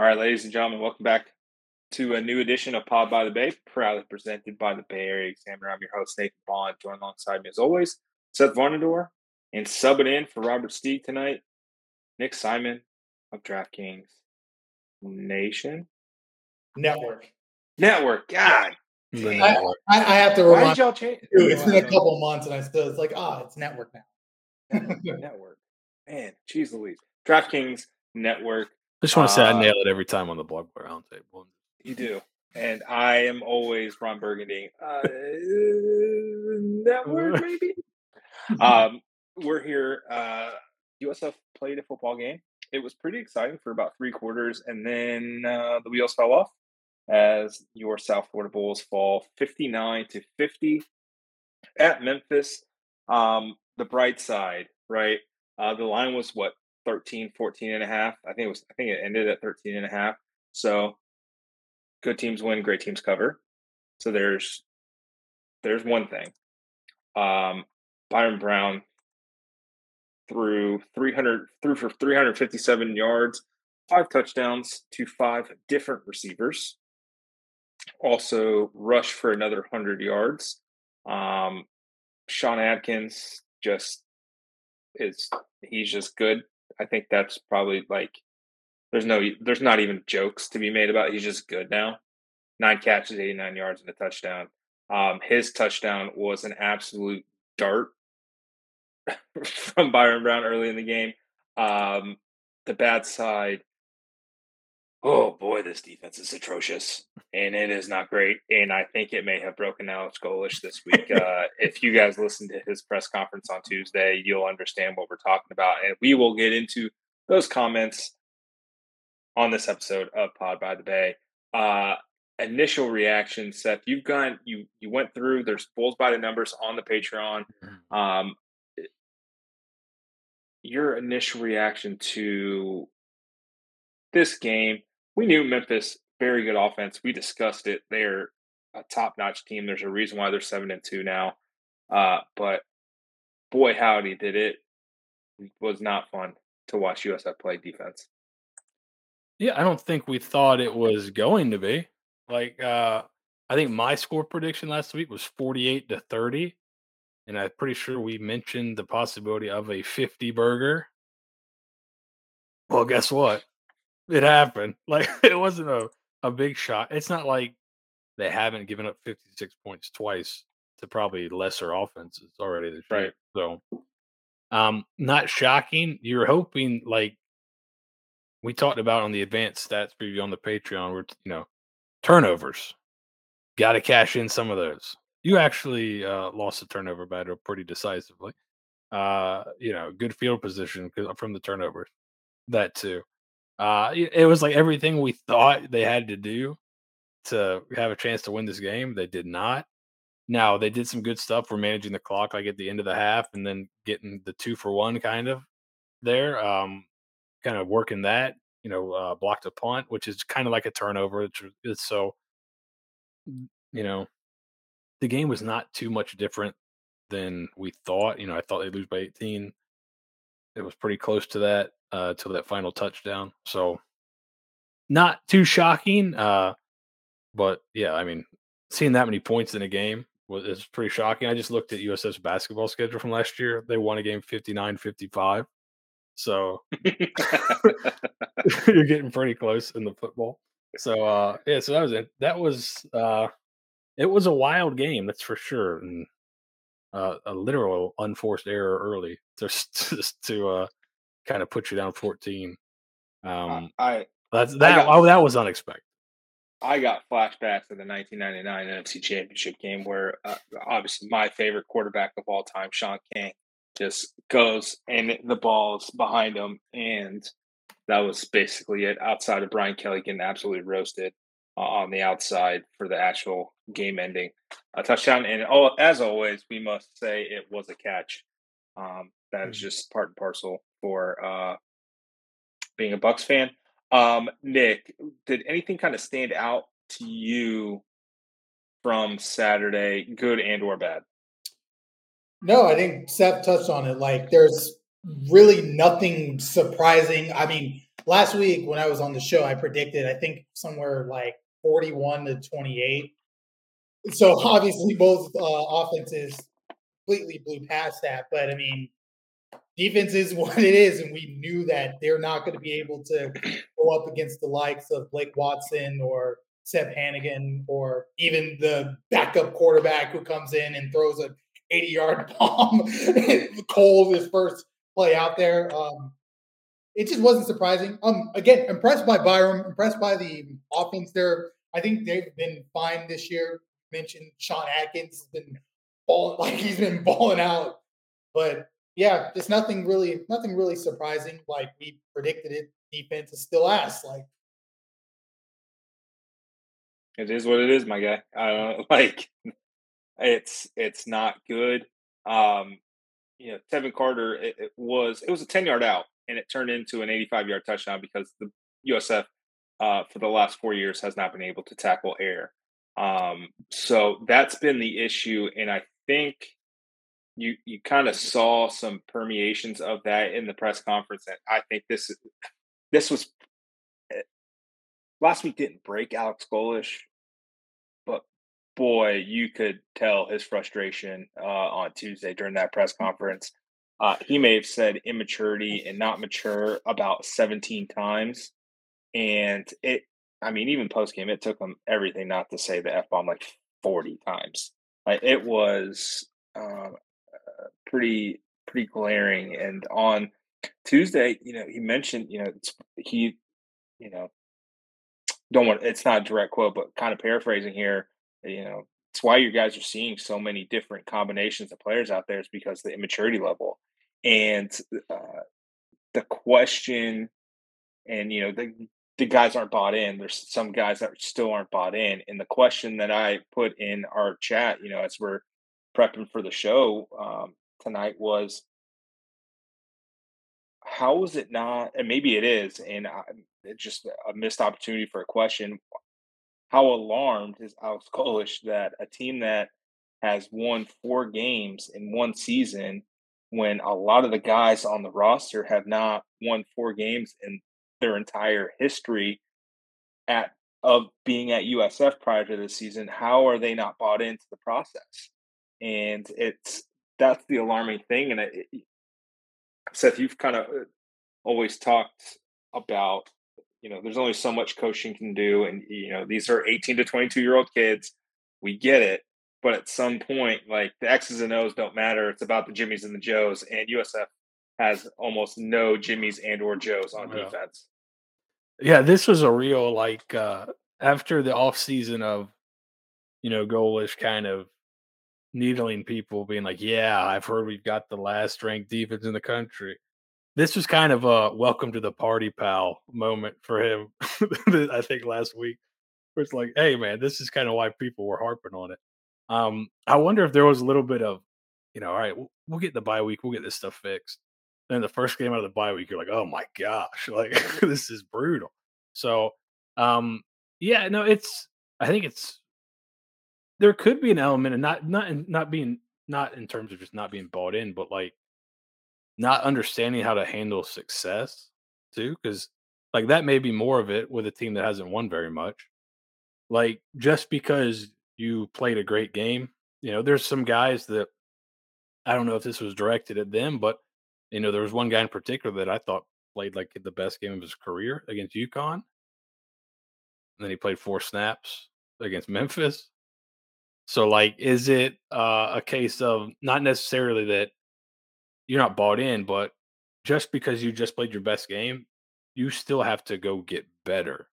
All right, ladies and gentlemen, welcome back to a new edition of Pod by the Bay, proudly presented by the Bay Area Examiner. I'm your host, Nathan Bond, joined alongside me as always, Seth Varnador, and subbing in for Robert Steeg tonight, Nick Simon of DraftKings Nation Network. Network. God, I, I, I have to why remind did y'all change? you, it's been a couple months and I still, it's like, ah, it's network now. Network. Man, jeez Louise. DraftKings Network. I just want to say I Uh, nail it every time on the blog roundtable. You do. And I am always Ron Burgundy. Uh, word, maybe? um, we're here. Uh, USF played a football game. It was pretty exciting for about three quarters, and then uh, the wheels fell off as your South Florida Bulls fall 59 to 50 at Memphis. Um, the bright side, right? Uh, the line was what 13, 14 and a half. I think it was, I think it ended at 13 and a half. So good teams win, great teams cover. So there's, there's one thing. Um, Byron Brown threw 300 threw for 357 yards, five touchdowns to five different receivers. Also rushed for another 100 yards. Um, Sean Atkins just is he's just good. I think that's probably like there's no there's not even jokes to be made about. it. He's just good now. Nine catches, 89 yards, and a touchdown. Um, his touchdown was an absolute dart from Byron Brown early in the game. Um, the bad side, oh boy, this defense is atrocious, and it is not great. And I think it may have broken Alex Golesh this week. uh, if you guys listen to his press conference on Tuesday, you'll understand what we're talking about, and we will get into those comments on this episode of Pod by the Bay. Uh, initial reaction, Seth. You've gone, you you went through. There's Bulls by the numbers on the Patreon. Um, your initial reaction to this game? We knew Memphis very good offense. We discussed it. They're a top notch team. There's a reason why they're seven and two now. Uh, but boy, howdy, did it was not fun to watch USF play defense. Yeah, I don't think we thought it was going to be. Like, uh, I think my score prediction last week was 48 to 30. And I'm pretty sure we mentioned the possibility of a 50 burger. Well, guess what? It happened. Like, it wasn't a, a big shot. It's not like they haven't given up 56 points twice to probably lesser offenses already this year. Right. So, um, not shocking. You're hoping, like, we talked about on the advanced stats preview on the Patreon, where you know turnovers, got to cash in some of those. You actually uh, lost a turnover battle pretty decisively. Uh, you know, good field position 'cause- from the turnovers. That too. Uh, it was like everything we thought they had to do to have a chance to win this game. They did not. Now they did some good stuff for managing the clock, like at the end of the half, and then getting the two for one kind of there. Um, kind of working that, you know, uh, blocked a punt, which is kind of like a turnover. It's, it's so, you know, the game was not too much different than we thought. You know, I thought they'd lose by 18. It was pretty close to that uh, till that final touchdown. So, not too shocking. Uh, but yeah, I mean, seeing that many points in a game was is pretty shocking. I just looked at USF's basketball schedule from last year. They won a game 59 55. So you're getting pretty close in the football. So uh yeah, so that was it. That was uh it was a wild game, that's for sure. And uh a literal unforced error early just just to uh kind of put you down 14. Um I that's that got- oh, that was unexpected. I got flashbacks of the 1999 NFC Championship game where uh, obviously my favorite quarterback of all time, Shaun King, just goes and the ball's behind him, and that was basically it. Outside of Brian Kelly getting absolutely roasted uh, on the outside for the actual game-ending uh, touchdown, and oh, as always, we must say it was a catch. Um, that is just part and parcel for uh, being a Bucs fan. Um, Nick, did anything kind of stand out to you from Saturday, good and or bad? No, I think Seth touched on it. Like, there's really nothing surprising. I mean, last week when I was on the show, I predicted I think somewhere like 41 to 28. So obviously both uh, offenses completely blew past that. But I mean, defense is what it is, and we knew that they're not going to be able to go up against the likes of Blake Watson or Seth Henigan or even the backup quarterback who comes in and throws a 80 yard bomb cold his first play out there. Um, it just wasn't surprising. Um, again, impressed by Byron, impressed by the offense there. I think they've been fine this year. Mentioned Sean Atkins has been balling like he's been balling out, but yeah, just nothing really, nothing really surprising. Like we predicted it. Defense is still ass. Like it is what it is, my guy. I don't like it's it's not good. Um, you know, Tevin Carter it, it was it was a ten yard out, and it turned into an eighty five yard touchdown because the USF uh, for the last four years has not been able to tackle air. Um, so that's been the issue, and I think you you kind of saw some permeations of that in the press conference, and I think this this was eh, last week didn't break Alex but boy, you could tell his frustration uh, on Tuesday during that press conference. Uh, he may have said immaturity and not mature about 17 times. And it, I mean, even post game, it took him everything not to say the F bomb like 40 times. Like it was uh, pretty, pretty glaring. And on Tuesday, you know, he mentioned, you know, he, you know, don't want it's not a direct quote, but kind of paraphrasing here you know, it's why you guys are seeing so many different combinations of players out there is because the immaturity level and uh, the question and you know the the guys aren't bought in there's some guys that still aren't bought in and the question that i put in our chat you know as we're prepping for the show um, tonight was how is it not and maybe it is and I, it's just a missed opportunity for a question how alarmed is Alex Golesh that a team that has won four games in one season, when a lot of the guys on the roster have not won four games in their entire history at of being at USF prior to this season, how are they not bought into the process? And it's that's the alarming thing. And it, Seth, you've kind of uh, always talked about you know, there's only so much coaching can do. And, you know, these are 18 to 22 year old kids. We get it. But at some point, like the X's and O's don't matter. It's about the Jimmies and the Joes. And USF has almost no Jimmies and or Joes on yeah. defense. Yeah, this was a real like uh after the off season of you know, Golesh kind of needling people being like, Yeah, I've heard we've got the last ranked defense in the country this was kind of a welcome to the party pal moment for him. I think last week, where it's like, hey man, this is kind of why people were harping on it. Um, I wonder if there was a little bit of, you know, all right, we'll, we'll get the bye week, we'll get this stuff fixed. Then the first game out of the bye week, you're like, oh my gosh, like this is brutal. So, um, yeah, no, it's. I think it's. There could be an element of not not not being not in terms of just not being bought in, but like not understanding how to handle success too, because like that may be more of it with a team that hasn't won very much. Like just because you played a great game, you know, there's some guys that I don't know if this was directed at them, but you know, there was one guy in particular that I thought played like the best game of his career against UConn. And then he played four snaps against Memphis. So like is it uh, a case of not necessarily that you're not bought in, but just because you just played your best game, you still have to go get better.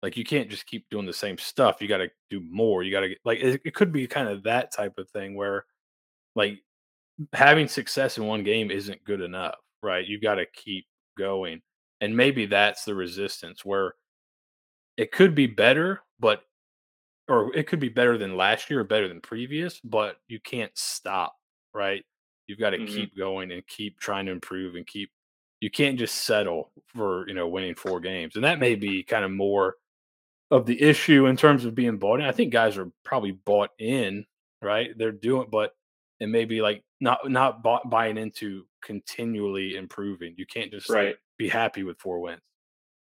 Like you can't just keep doing the same stuff. You got to do more. You got to get like it, it could be kind of that type of thing where like having success in one game isn't good enough, right? You got to keep going. And maybe that's the resistance where it could be better, but or it could be better than last year or better than previous, but you can't stop, right? You've got to mm-hmm. keep going and keep trying to improve and keep. You can't just settle for you know winning four games, and that may be kind of more of the issue in terms of being bought in. I think guys are probably bought in, right? They're doing, but it may be like not not bought, buying into continually improving. You can't just right. Like, be happy with four wins.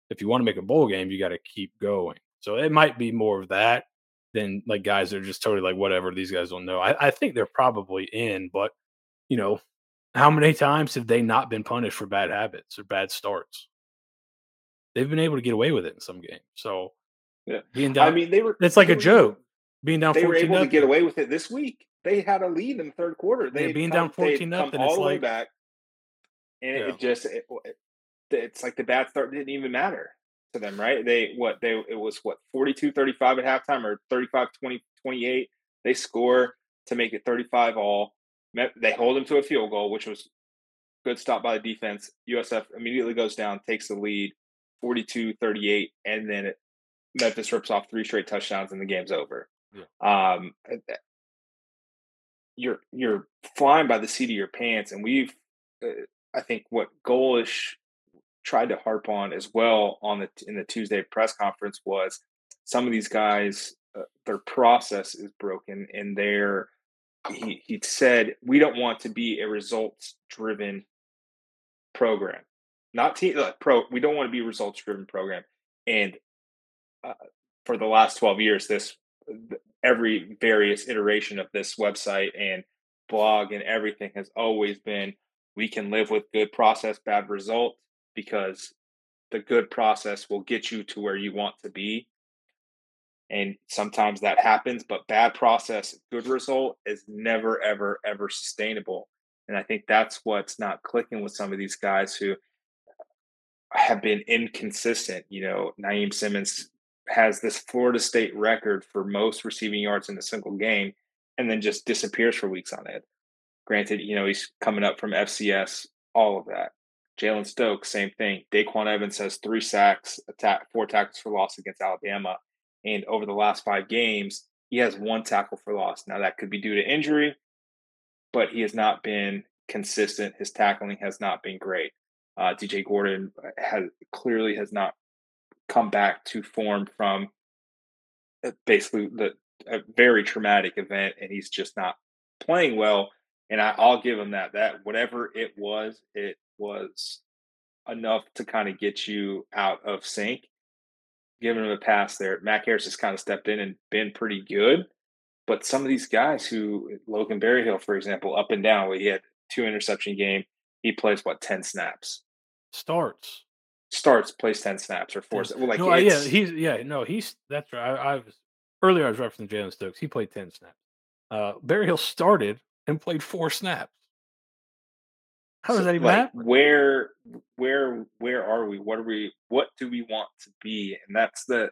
if you want to make a bowl game, you got to keep going. So it might be more of that than like guys that are just totally like whatever. These guys don't know. I, I think they're probably in, but you know, how many times have they not been punished for bad habits or bad starts? They've been able to get away with it in some games. So yeah, being down, I mean, they were. it's like a joke. Being down, they were able nothing. to get away with it this week. They had a lead in the third quarter. They Yeah, being come, down 14 nothing, all it's the way like- back, and Yeah. it just it, it- it's like the bad start didn't even matter to them, right? They what they it was what 42-35 at halftime or 35-20 28. They score to make it 35 all. They hold them to a field goal, which was good stop by the defense. USF immediately goes down, takes the lead 42-38 and then it, Memphis rips off three straight touchdowns and the game's over. Um, you're you're flying by the seat of your pants, and we've, uh, I think, what Golesh tried to harp on as well on the in the Tuesday press conference was some of these guys, uh, their process is broken, and their he he said we don't want to be a results driven program, not team uh, pro. We don't want to be a results driven program, and uh, for the last twelve years, this every various iteration of this website and blog and everything has always been we can live with good process bad result because the good process will get you to where you want to be and sometimes that happens but bad process good result is never ever ever sustainable and i think that's what's not clicking with some of these guys who have been inconsistent you know Naiem simmons has this Florida State record for most receiving yards in a single game and then just disappears for weeks on end. Granted, you know, he's coming up from FCS, all of that. Jalen Stokes, same thing. Daquan Evans has three sacks, attack, four tackles for loss against Alabama. And over the last five games, he has one tackle for loss. Now, that could be due to injury, but he has not been consistent. His tackling has not been great. Uh, DJ Gordon has clearly has not come back to form from uh, basically the a very traumatic event, and he's just not playing well. And I, I'll give him that. That whatever it was, it was enough to kind of get you out of sync. Giving him a pass there, Mac Harris has kind of stepped in and been pretty good. But some of these guys who Logan Berryhill, for example, up and down, where he had two interception game. He plays what ten snaps, starts. starts, plays ten snaps or four. Well, like no, yeah, he's yeah, no, he's that's right. I, I was earlier. I was referencing Jalen Stokes. He played ten snaps. Uh, Berryhill started and played four snaps. How does that even like, happen? Where, where, where are we? What are we? What do we want to be? And that's the.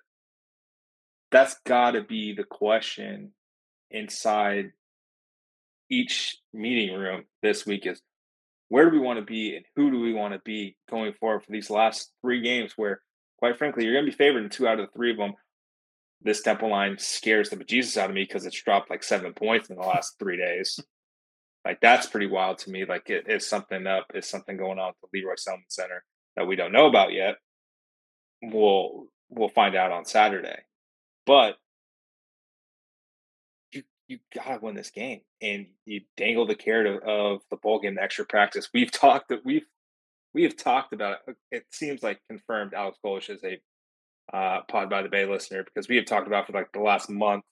That's got to be the question inside each meeting room this week is where do we want to be and who do we want to be going forward for these last three games where quite frankly you're going to be favored in two out of the three of them this temple line scares the bejesus out of me because it's dropped like seven points in the last three days like that's pretty wild to me. Like it is something up, is something going on at the Leroy Selman Center that we don't know about yet. We'll we'll find out on Saturday. But you you gotta win this game, and you dangle the carrot of, of the bowl game, the extra practice. We've talked that we've we have talked about it. It seems like confirmed Alex Golesh is a uh, Pod by the Bay listener because we have talked about for like the last month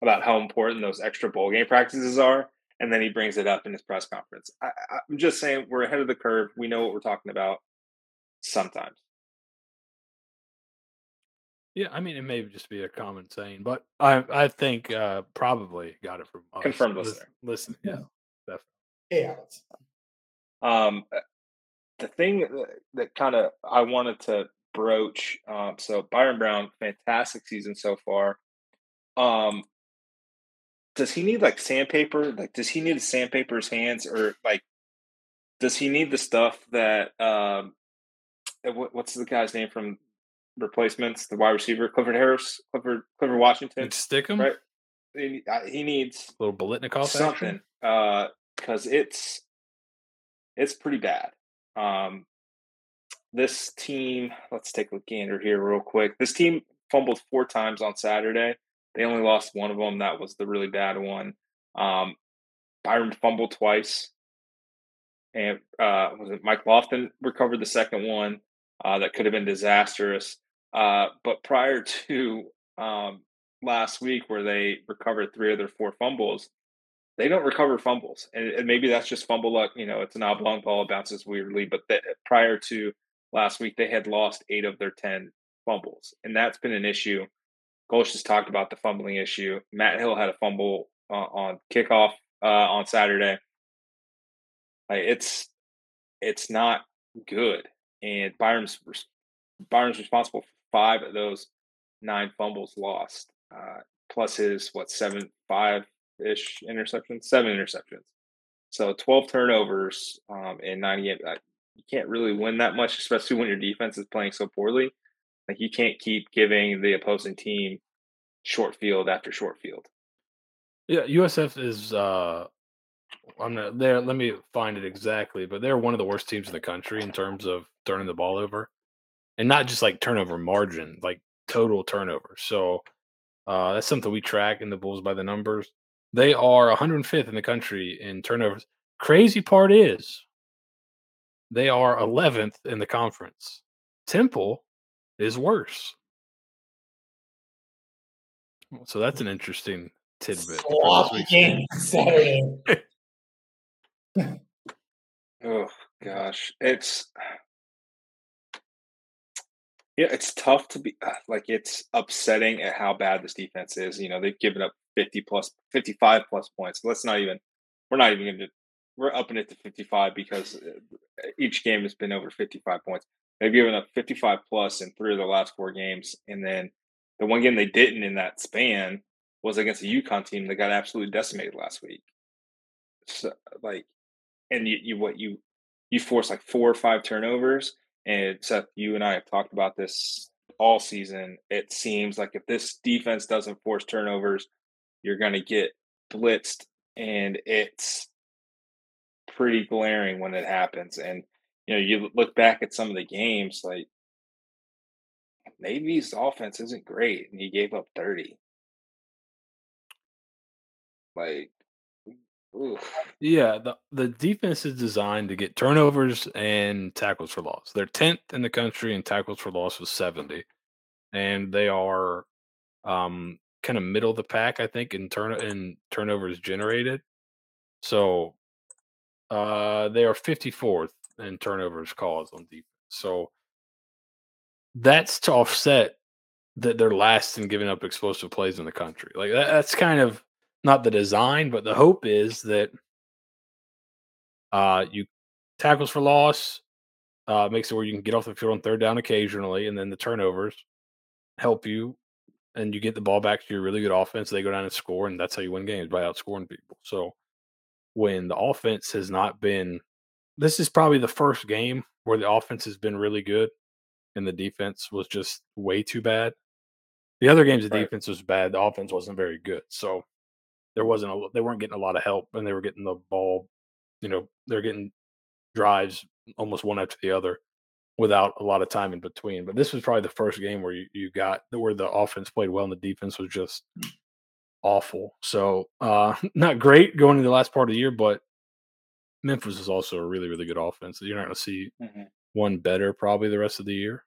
about how important those extra bowl game practices are and then he brings it up in his press conference. I, I, I'm just saying we're ahead of the curve. We know what we're talking about. Sometimes, Yeah, I mean, it may just be a common saying, but I I think uh, probably got it from us. Confirmed Lis- listener. Listen, yeah, definitely. Hey, Alex. um, the thing that, that kind of I wanted to broach. Um, so Byron Brown, fantastic season so far. Um, does he need like sandpaper? Like, does he need to sandpaper his hands, or like, does he need the stuff that um, uh, what, what's the guy's name from replacements? The wide receiver, Clifford Harris, Clifford Clifford Washington, stick him, right? He, uh, he needs a little Bolitnikov something because it's it's pretty bad. Um, this team, let's take a look, gander here real quick. This team fumbled four times on Saturday. They only lost one of them. That was the really bad one. Um, Byron fumbled twice, and uh, was it Mike Lofton recovered the second one? uh, that could have been disastrous. Uh, but prior to um, last week, where they recovered three of their four fumbles, they don't recover fumbles, and, and, maybe that's just fumble luck. You know, it's an oblong ball, bounces weirdly. But prior to last week, they had lost eight of their ten fumbles, and that's been an issue. Golesh has talked about the fumbling issue. Matt Hill had a fumble uh, on kickoff uh, on Saturday. Like it's it's not good, and Byron's Byron's responsible for five of those nine fumbles lost, uh, plus his what seven five ish interceptions, seven interceptions. So 12 turnovers um, and 98. Uh, you can't really win that much, especially when your defense is playing so poorly. Like you can't keep giving the opposing team short field after short field. Yeah, USF is. uh I'm not there. Let me find it exactly, but they're one of the worst teams in the country in terms of turning the ball over, and not just like turnover margin, like total turnover. So uh, that's something we track in the Bulls by the numbers. They are 105th in the country in turnovers. Crazy part is they are 11th in the conference. Temple is worse. So that's an interesting tidbit. Sloppy Saturday. oh gosh, it's yeah, it's tough to be uh, like it's upsetting at how bad this defense is. You know, they've given up 50 plus 55 plus points. Let's not even we're not even going to we're upping it to 55 because uh, each game has been over 55 points. They've given up 55 plus in three of the last four games and then the one game they didn't in that span was against a UConn team that got absolutely decimated last week. So like and you, you what you you force like four or five turnovers and Seth, you and I have talked about this all season. It seems like if this defense doesn't force turnovers, you're going to get blitzed, and it's pretty glaring when it happens. And you know, you look back at some of the games, like Navy's offense isn't great, and he gave up 30. Like, oof. yeah, the, the defense is designed to get turnovers and tackles for loss. They're 10th in the country in tackles for loss was 70. And they are um, kind of middle of the pack, I think, in turn in turnovers generated. So uh, they are 54th and turnovers caused on defense. So that's to offset that they're last in giving up explosive plays in the country. Like that, that's kind of not the design, but the hope is that uh, you tackles for loss uh, makes it where you can get off the field on third down occasionally, and then the turnovers help you, and you get the ball back to your really good offense. They go down and score, and that's how you win games by outscoring people. So when the offense has not been this is probably the first game where the offense has been really good, and the defense was just way too bad. The other games, the right. defense was bad. The offense wasn't very good. So there wasn't a they weren't getting a lot of help and they were getting the ball, you know, they're getting drives almost one after the other without a lot of time in between. But this was probably the first game where you, you got where the offense played well and the defense was just awful. So uh not great going into the last part of the year, but Memphis is also a really, really good offense. You're not gonna see mm-hmm. one better probably the rest of the year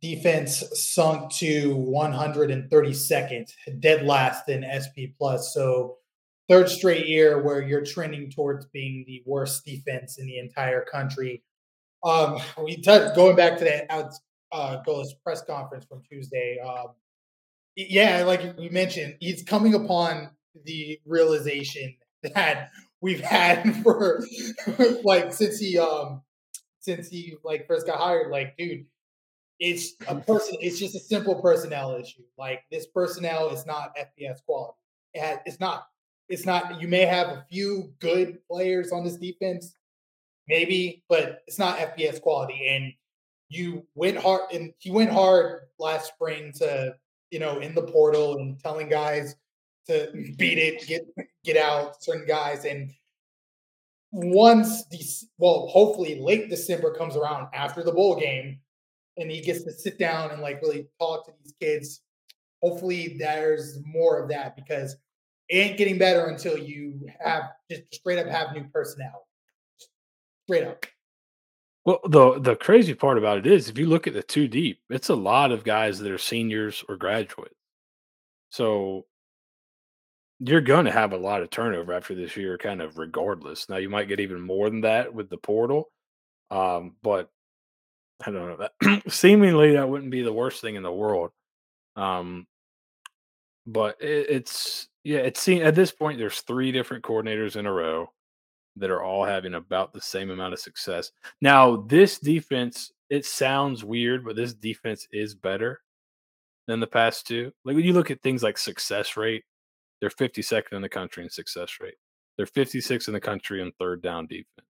defense sunk to 132nd, dead last in SP plus. So third straight year where you're trending towards being the worst defense in the entire country. Um, we touched going back to that out uh, Golesh press conference from Tuesday. Um, yeah, like you mentioned, he's coming upon the realization that we've had for like since he um since he like first got hired. Like, dude, it's a person. It's just a simple personnel issue. Like this personnel is not FBS quality. It's not. It's not. You may have a few good players on this defense, maybe, but it's not FBS quality. And you went hard, and he went hard last spring to you know in the portal and telling guys to beat it, get get out certain guys, and once these well, hopefully late December comes around after the bowl game, and he gets to sit down and like really talk to these kids. Hopefully, there's more of that because it ain't getting better until you have just straight up have new personnel. Straight up. Well, the the crazy part about it is if you look at the two deep, it's a lot of guys that are seniors or graduates. So you're going to have a lot of turnover after this year, kind of regardless. Now you might get even more than that with the portal, um, but I don't know. That seemingly that wouldn't be the worst thing in the world. Um, but it, it's yeah, it's seen at this point. There's three different coordinators in a row that are all having about the same amount of success. Now, this defense, it sounds weird, but this defense is better than the past two. Like when you look at things like success rate, they're 52nd in the country in success rate. They're 56th in the country in third down defense.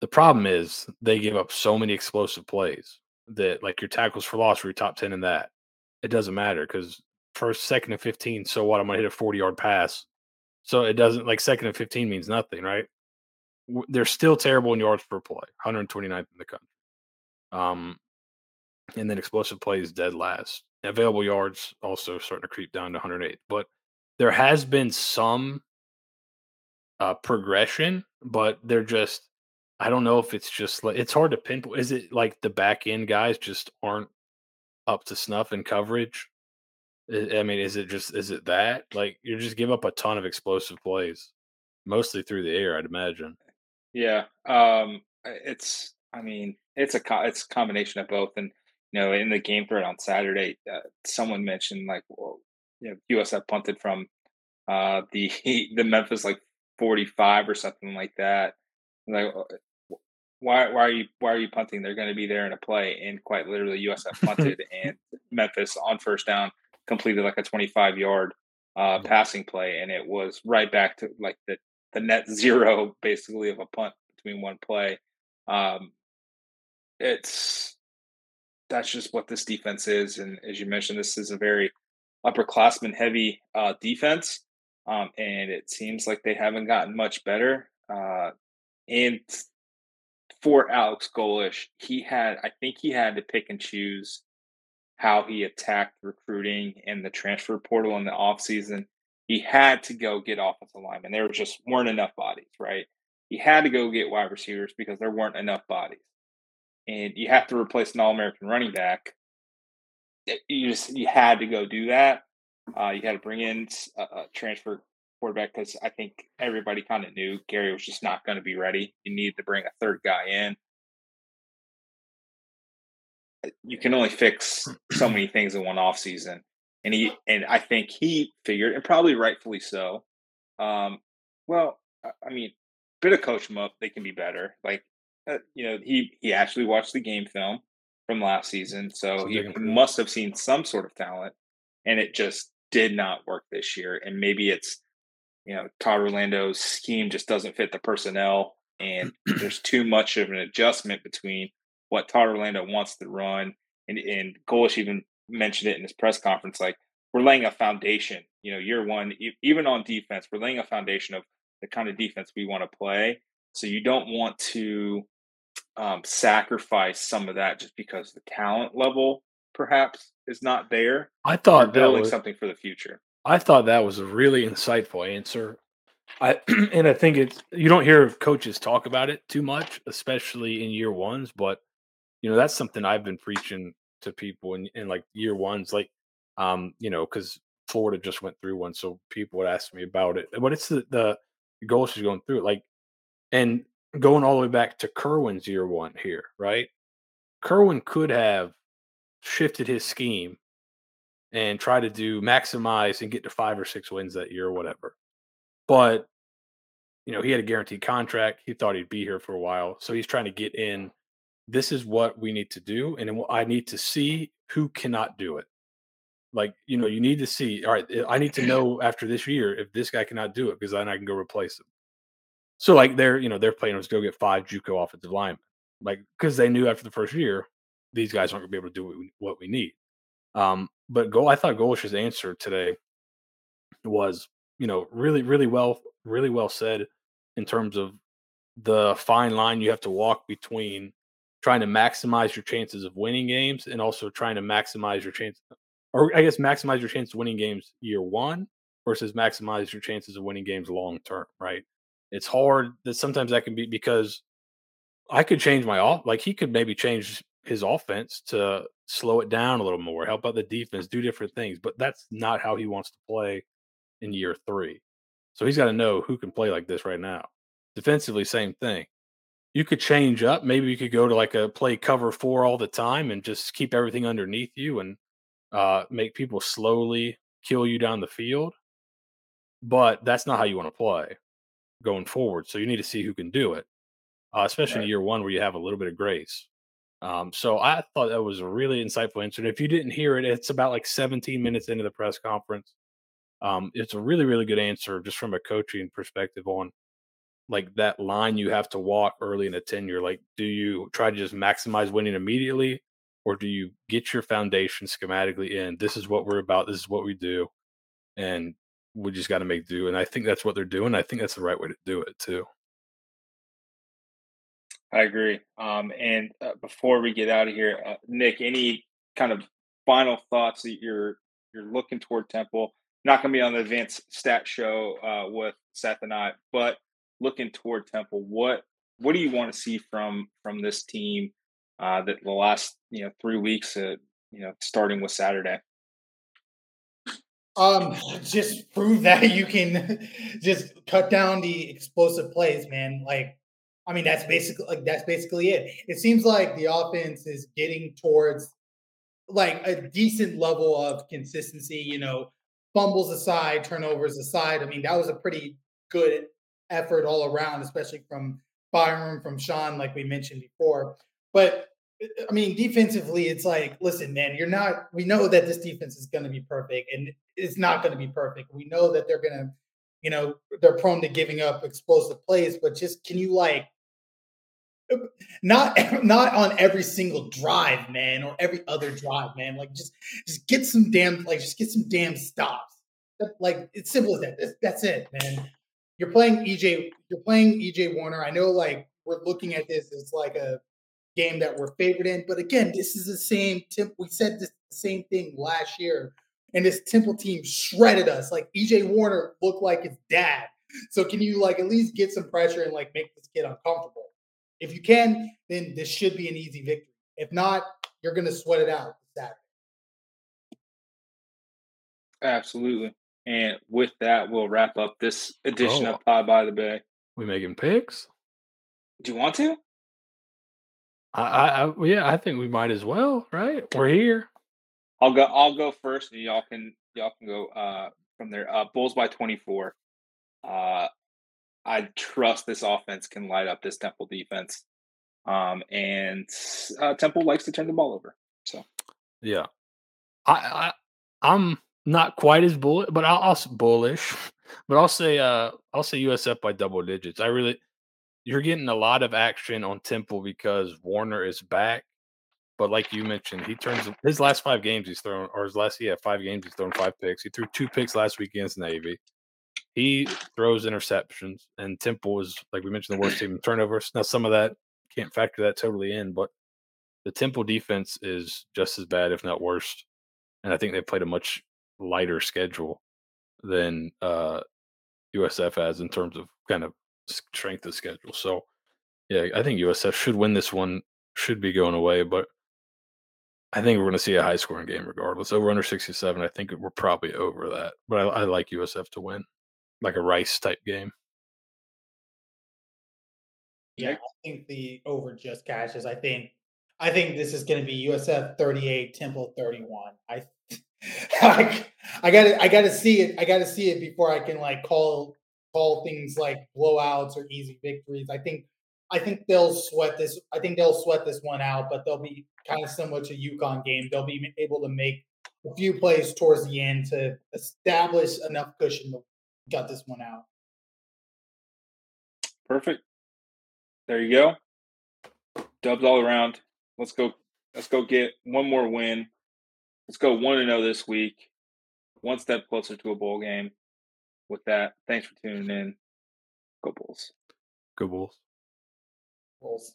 The problem is they give up so many explosive plays that like your tackles for loss were your top 10 in that. It doesn't matter because first, second and 15, so what? I'm gonna hit a 40 yard pass so it doesn't like second and 15 means nothing, right? They're still terrible in yards per play, 129th in the country. Um, and then explosive plays dead last. Available yards also starting to creep down to 108. But there has been some uh, progression, but they're just I don't know if it's just like it's hard to pinpoint. Is it like the back end guys just aren't up to snuff in coverage? I mean, is it just is it that like you just give up a ton of explosive plays, mostly through the air, I'd imagine. Yeah, um, it's I mean it's a it's a combination of both, and you know in the game thread on Saturday, uh, someone mentioned like well, you know USF punted from uh, the the Memphis like forty five or something like that. Like why why are you why are you punting? They're going to be there in a play, and quite literally USF punted and Memphis on first down completed like a 25 yard uh, passing play, and it was right back to like the the net zero basically of a punt between one play. Um, it's that's just what this defense is, and as you mentioned, this is a very upperclassman heavy uh, defense, um, and it seems like they haven't gotten much better. Uh, and for Alex Golesh, he had I think he had to pick and choose how he attacked recruiting and the transfer portal in the offseason, he had to go get offensive linemen. There just weren't enough bodies, right? He had to go get wide receivers because there weren't enough bodies. And you have to replace an all American running back. You just you had to go do that. Uh, you had to bring in a, a transfer quarterback because I think everybody kind of knew Gary was just not going to be ready. You needed to bring a third guy in you can only fix so many things in one off season. And he and I think he figured, and probably rightfully so. Um, well, I mean, bit of coach them up, they can be better. Like, uh, you know, he he actually watched the game film from last season, so, he must have seen some sort of talent, and it just did not work this year. And maybe it's you know Todd Orlando's scheme just doesn't fit the personnel, and there's too much of an adjustment between what Todd Orlando wants to run. And, and Golesh even mentioned it in his press conference like, we're laying a foundation. You know, year one, even on defense, we're laying a foundation of the kind of defense we want to play. So you don't want to um, sacrifice some of that just because the talent level perhaps is not there. I thought building was, something for the future. I thought that was a really insightful answer. I and I think it's you don't hear coaches talk about it too much, especially in year ones, but you know that's something i've been preaching to people in, in like year ones like um you know because florida just went through one so people would ask me about it but it's the the goal she's going through like and going all the way back to kerwin's year one here right? Kerwin could have shifted his scheme and try to do maximize and get to five or six wins that year or whatever. But you know he had a guaranteed contract. He thought he'd be here for a while. So he's trying to get in. This is what we need to do and i need to see who cannot do it. Like you know you need to see all right i need to know after this year if this guy cannot do it because then i can go replace him so like they're you know their plan was go get five juco offensive linemen like because they knew after the first year these guys aren't going to be able to do what we, what we need um but go i thought golesh's answer today was you know really really well really well said in terms of the fine line you have to walk between trying to maximize your chances of winning games and also trying to maximize your chance or I guess maximize your chance of winning games year one versus maximize your chances of winning games long term, right? It's hard that sometimes that can be because I could change my off. Like he could maybe change his offense to slow it down a little more, help out the defense, do different things. But that's not how he wants to play in year three. So he's got to know who can play like this right now. Defensively, same thing. You could change up. Maybe you could go to like a play cover four all the time and just keep everything underneath you and uh, make people slowly kill you down the field. But that's not how you want to play going forward. So you need to see who can do it, uh, especially right. in year one where you have a little bit of grace. Um, so I thought that was a really insightful answer. And if you didn't hear it, it's about like 17 minutes into the press conference. Um, it's a really, really good answer just from a coaching perspective on like that line you have to walk early in a tenure. Like, do you try to just maximize winning immediately, or do you get your foundation schematically in? This is what we're about. This is what we do, and we just got to make do. And I think that's what they're doing. I think that's the right way to do it too. I agree. Um, and uh, before we get out of here, uh, Nick, any kind of final thoughts that you're you're looking toward Temple? Not going to be on the advanced stat show uh, with Seth and I, but looking toward Temple, what what do you want to see from from this team uh, that the last you know three weeks, uh, you know, starting with Saturday? Um, just prove that you can just cut down the explosive plays, man. Like I mean, that's basically like that's basically it. It seems like the offense is getting towards like a decent level of consistency. You know, fumbles aside, turnovers aside. I mean, that was a pretty good effort all around, especially from Byron, from Sean, like we mentioned before. But I mean, defensively, it's like, listen, man, you're not. We know that this defense is going to be perfect, and it's not going to be perfect. We know that they're going to, you know, they're prone to giving up explosive plays. But just can you like not not on every single drive, man, or every other drive, man. Like just just get some damn like just get some damn stops. Like it's simple as that. That's, it, man. You're playing EJ. You're playing EJ Warner. I know, like we're looking at this as like a game that we're favored in, but again, this is the same. Temp- we said this the same thing last year, and this Temple team shredded us. Like EJ Warner looked like his dad. So can you like at least get some pressure and like make this kid uncomfortable? If you can, then this should be an easy victory. If not, you're going to sweat it out Saturday. Absolutely. And with that, we'll wrap up this edition oh. of Pie by the Bay. We making picks? Do you want to? I, I, I, yeah, I think we might as well. Right, we're here. I'll go. I'll go first, and y'all can y'all can go uh, from there. Uh, Bulls by twenty four. Uh, I trust this offense can light up this Temple defense. Um, and uh, Temple likes to turn the ball over. So, yeah, I, I I'm not quite as bullish, but I'll, I'll bullish, but I'll say uh I'll say USF by double digits. I really you're getting a lot of action on Temple because Warner is back. But like you mentioned, he turns his last five games he's thrown, or his last yeah five games he's thrown five picks. He threw two picks last week against Navy. He throws interceptions, and Temple was like we mentioned the worst team in turnovers. Now some of that can't factor that totally in, but the Temple defense is just as bad, if not worse. And I think they played a much lighter schedule than uh, USF has in terms of kind of strength of schedule. So, yeah, I think USF should win this one. Should be going away, but I think we're going to see a high scoring game regardless. Over under 67, I think we're probably over that. But I, I like USF to win like a Rice type game. Yeah, I think the over just cashes. I think I think this is going to be USF 38, Temple 31. I I, I got to I got to see it. I got to see it before I can like call call things like blowouts or easy victories. I think I think they'll sweat this. I think they'll sweat this one out, but they'll be kind of similar to UConn game. They'll be able to make a few plays towards the end to establish enough cushion to got this one out. Perfect. There you go. Dubs all around. Let's go. Let's go get one more win. Let's go one to oh zero this week. One step closer to a bowl game. With that, thanks for tuning in. Go Bulls. Go Bulls. Bulls.